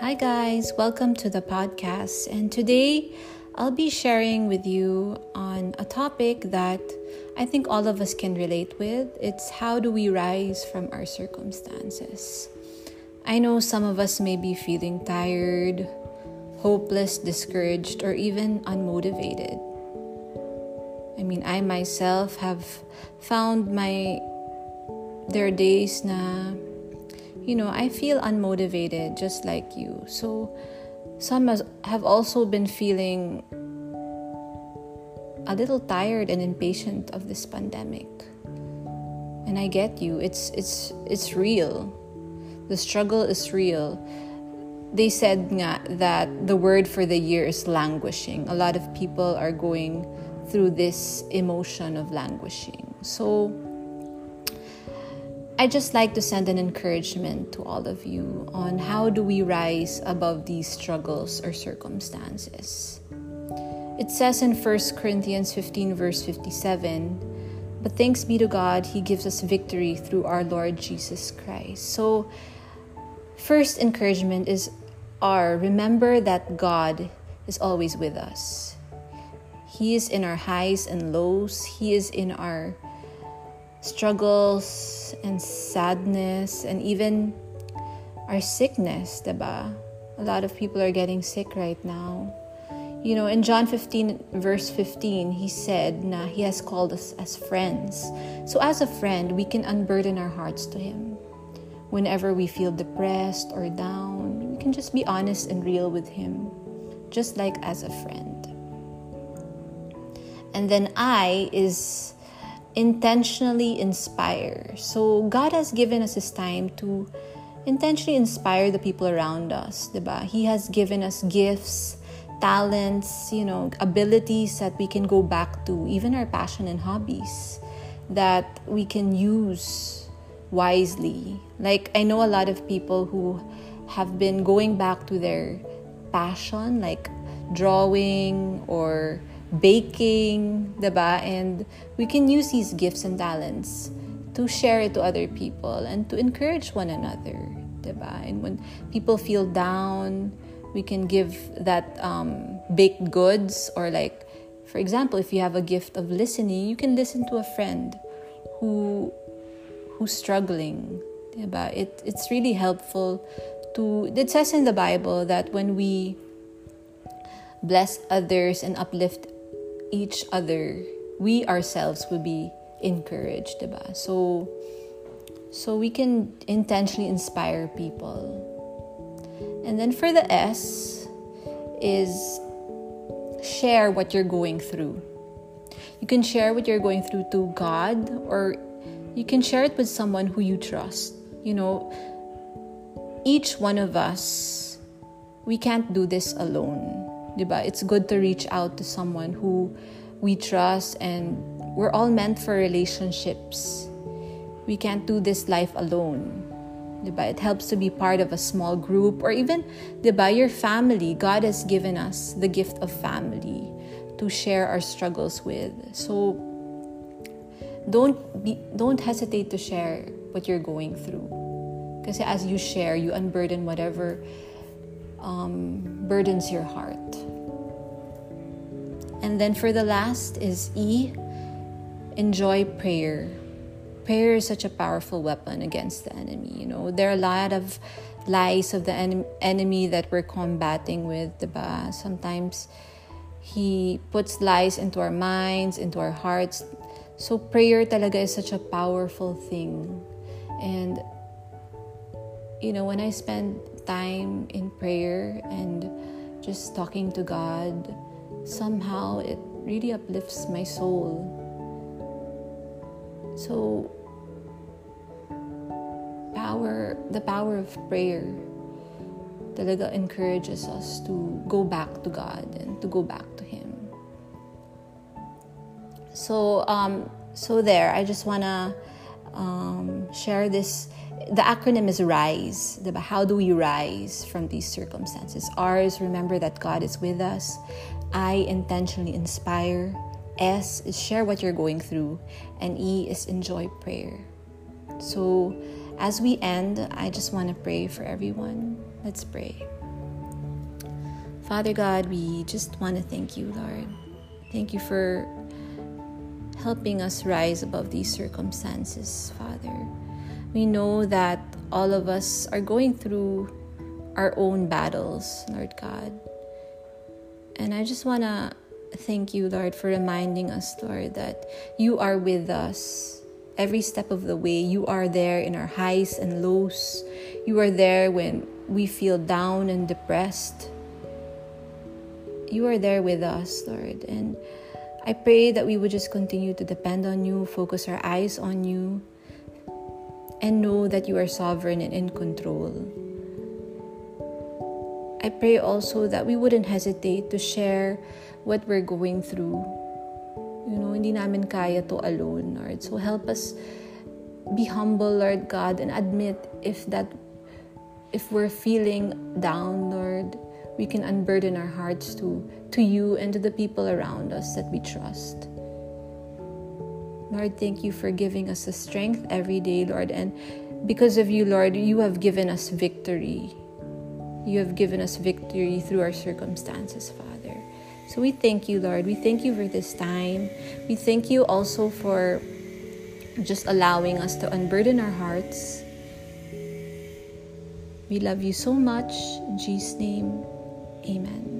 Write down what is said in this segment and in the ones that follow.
Hi, guys, welcome to the podcast. And today I'll be sharing with you on a topic that I think all of us can relate with. It's how do we rise from our circumstances? I know some of us may be feeling tired, hopeless, discouraged, or even unmotivated. I mean, I myself have found my there are days na you know, I feel unmotivated just like you. So some have also been feeling a little tired and impatient of this pandemic. And I get you. It's it's it's real. The struggle is real. They said nga that the word for the year is languishing. A lot of people are going through this emotion of languishing. So I just like to send an encouragement to all of you on how do we rise above these struggles or circumstances. It says in 1 Corinthians 15 verse 57, but thanks be to God, he gives us victory through our Lord Jesus Christ. So first encouragement is our remember that God is always with us. He is in our highs and lows. He is in our struggles and sadness and even our sickness, diba? A lot of people are getting sick right now. You know, in John 15, verse 15, he said na he has called us as friends. So as a friend, we can unburden our hearts to him. Whenever we feel depressed or down, we can just be honest and real with him, just like as a friend. And then I is intentionally inspire. So God has given us His time to intentionally inspire the people around us, diba? He has given us gifts, talents, you know, abilities that we can go back to, even our passion and hobbies that we can use wisely. Like I know a lot of people who have been going back to their passion, like drawing or baking, diba? And we can use these gifts and talents to share it to other people and to encourage one another, diba? And when people feel down, we can give that um, baked goods or like, for example, if you have a gift of listening, you can listen to a friend who who's struggling, diba? It, it's really helpful to, it says in the Bible that when we bless others and uplift each other, we ourselves will be encouraged, diba? So, so we can intentionally inspire people. And then for the S is share what you're going through. You can share what you're going through to God or you can share it with someone who you trust. You know, each one of us, we can't do this alone diba? It's good to reach out to someone who we trust and we're all meant for relationships. We can't do this life alone. Diba? It helps to be part of a small group or even diba, your family. God has given us the gift of family to share our struggles with. So don't be don't hesitate to share what you're going through. Because as you share, you unburden whatever um, burdens your heart. And then for the last is E, enjoy prayer. Prayer is such a powerful weapon against the enemy. You know, there are a lot of lies of the en- enemy that we're combating with, diba? Sometimes he puts lies into our minds, into our hearts. So prayer talaga is such a powerful thing. And you know, when I spend time in prayer and just talking to God, somehow it really uplifts my soul. So, power, the power of prayer talaga encourages us to go back to God and to go back to Him. So, um, so there, I just wanna um, share this the acronym is RISE. How do we rise from these circumstances? R is remember that God is with us. I intentionally inspire. S is share what you're going through. And E is enjoy prayer. So, as we end, I just want to pray for everyone. Let's pray. Father God, we just want to thank you, Lord. Thank you for helping us rise above these circumstances, Father. We know that all of us are going through our own battles, Lord God. And I just want to thank you, Lord, for reminding us, Lord, that you are with us every step of the way. You are there in our highs and lows. You are there when we feel down and depressed. You are there with us, Lord. And I pray that we would just continue to depend on you, focus our eyes on you, and know that you are sovereign and in control. I pray also that we wouldn't hesitate to share what we're going through. You know, hindi namin kaya to alone, Lord. So help us be humble, Lord God, and admit if that if we're feeling down, Lord, we can unburden our hearts to to you and to the people around us that we trust. Lord, thank you for giving us the strength every day, Lord, and because of you, Lord, you have given us victory. You have given us victory through our circumstances, Father. So we thank you, Lord. We thank you for this time. We thank you also for just allowing us to unburden our hearts. We love you so much. In Jesus' name, amen.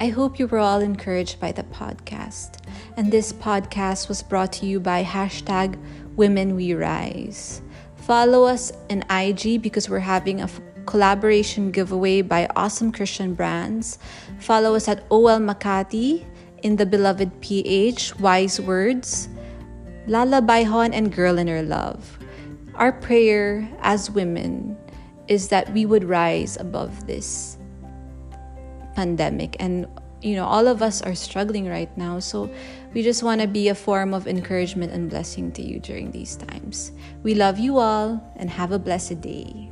I hope you were all encouraged by the podcast. And this podcast was brought to you by hashtag Women We Rise. Follow us in IG because we're having a collaboration giveaway by awesome Christian brands. Follow us at OL Makati in the beloved PH, Wise Words, Lala Baihon, and Girl in Her Love. Our prayer as women is that we would rise above this pandemic. And you know all of us are struggling right now. So we just want to be a form of encouragement and blessing to you during these times. We love you all and have a blessed day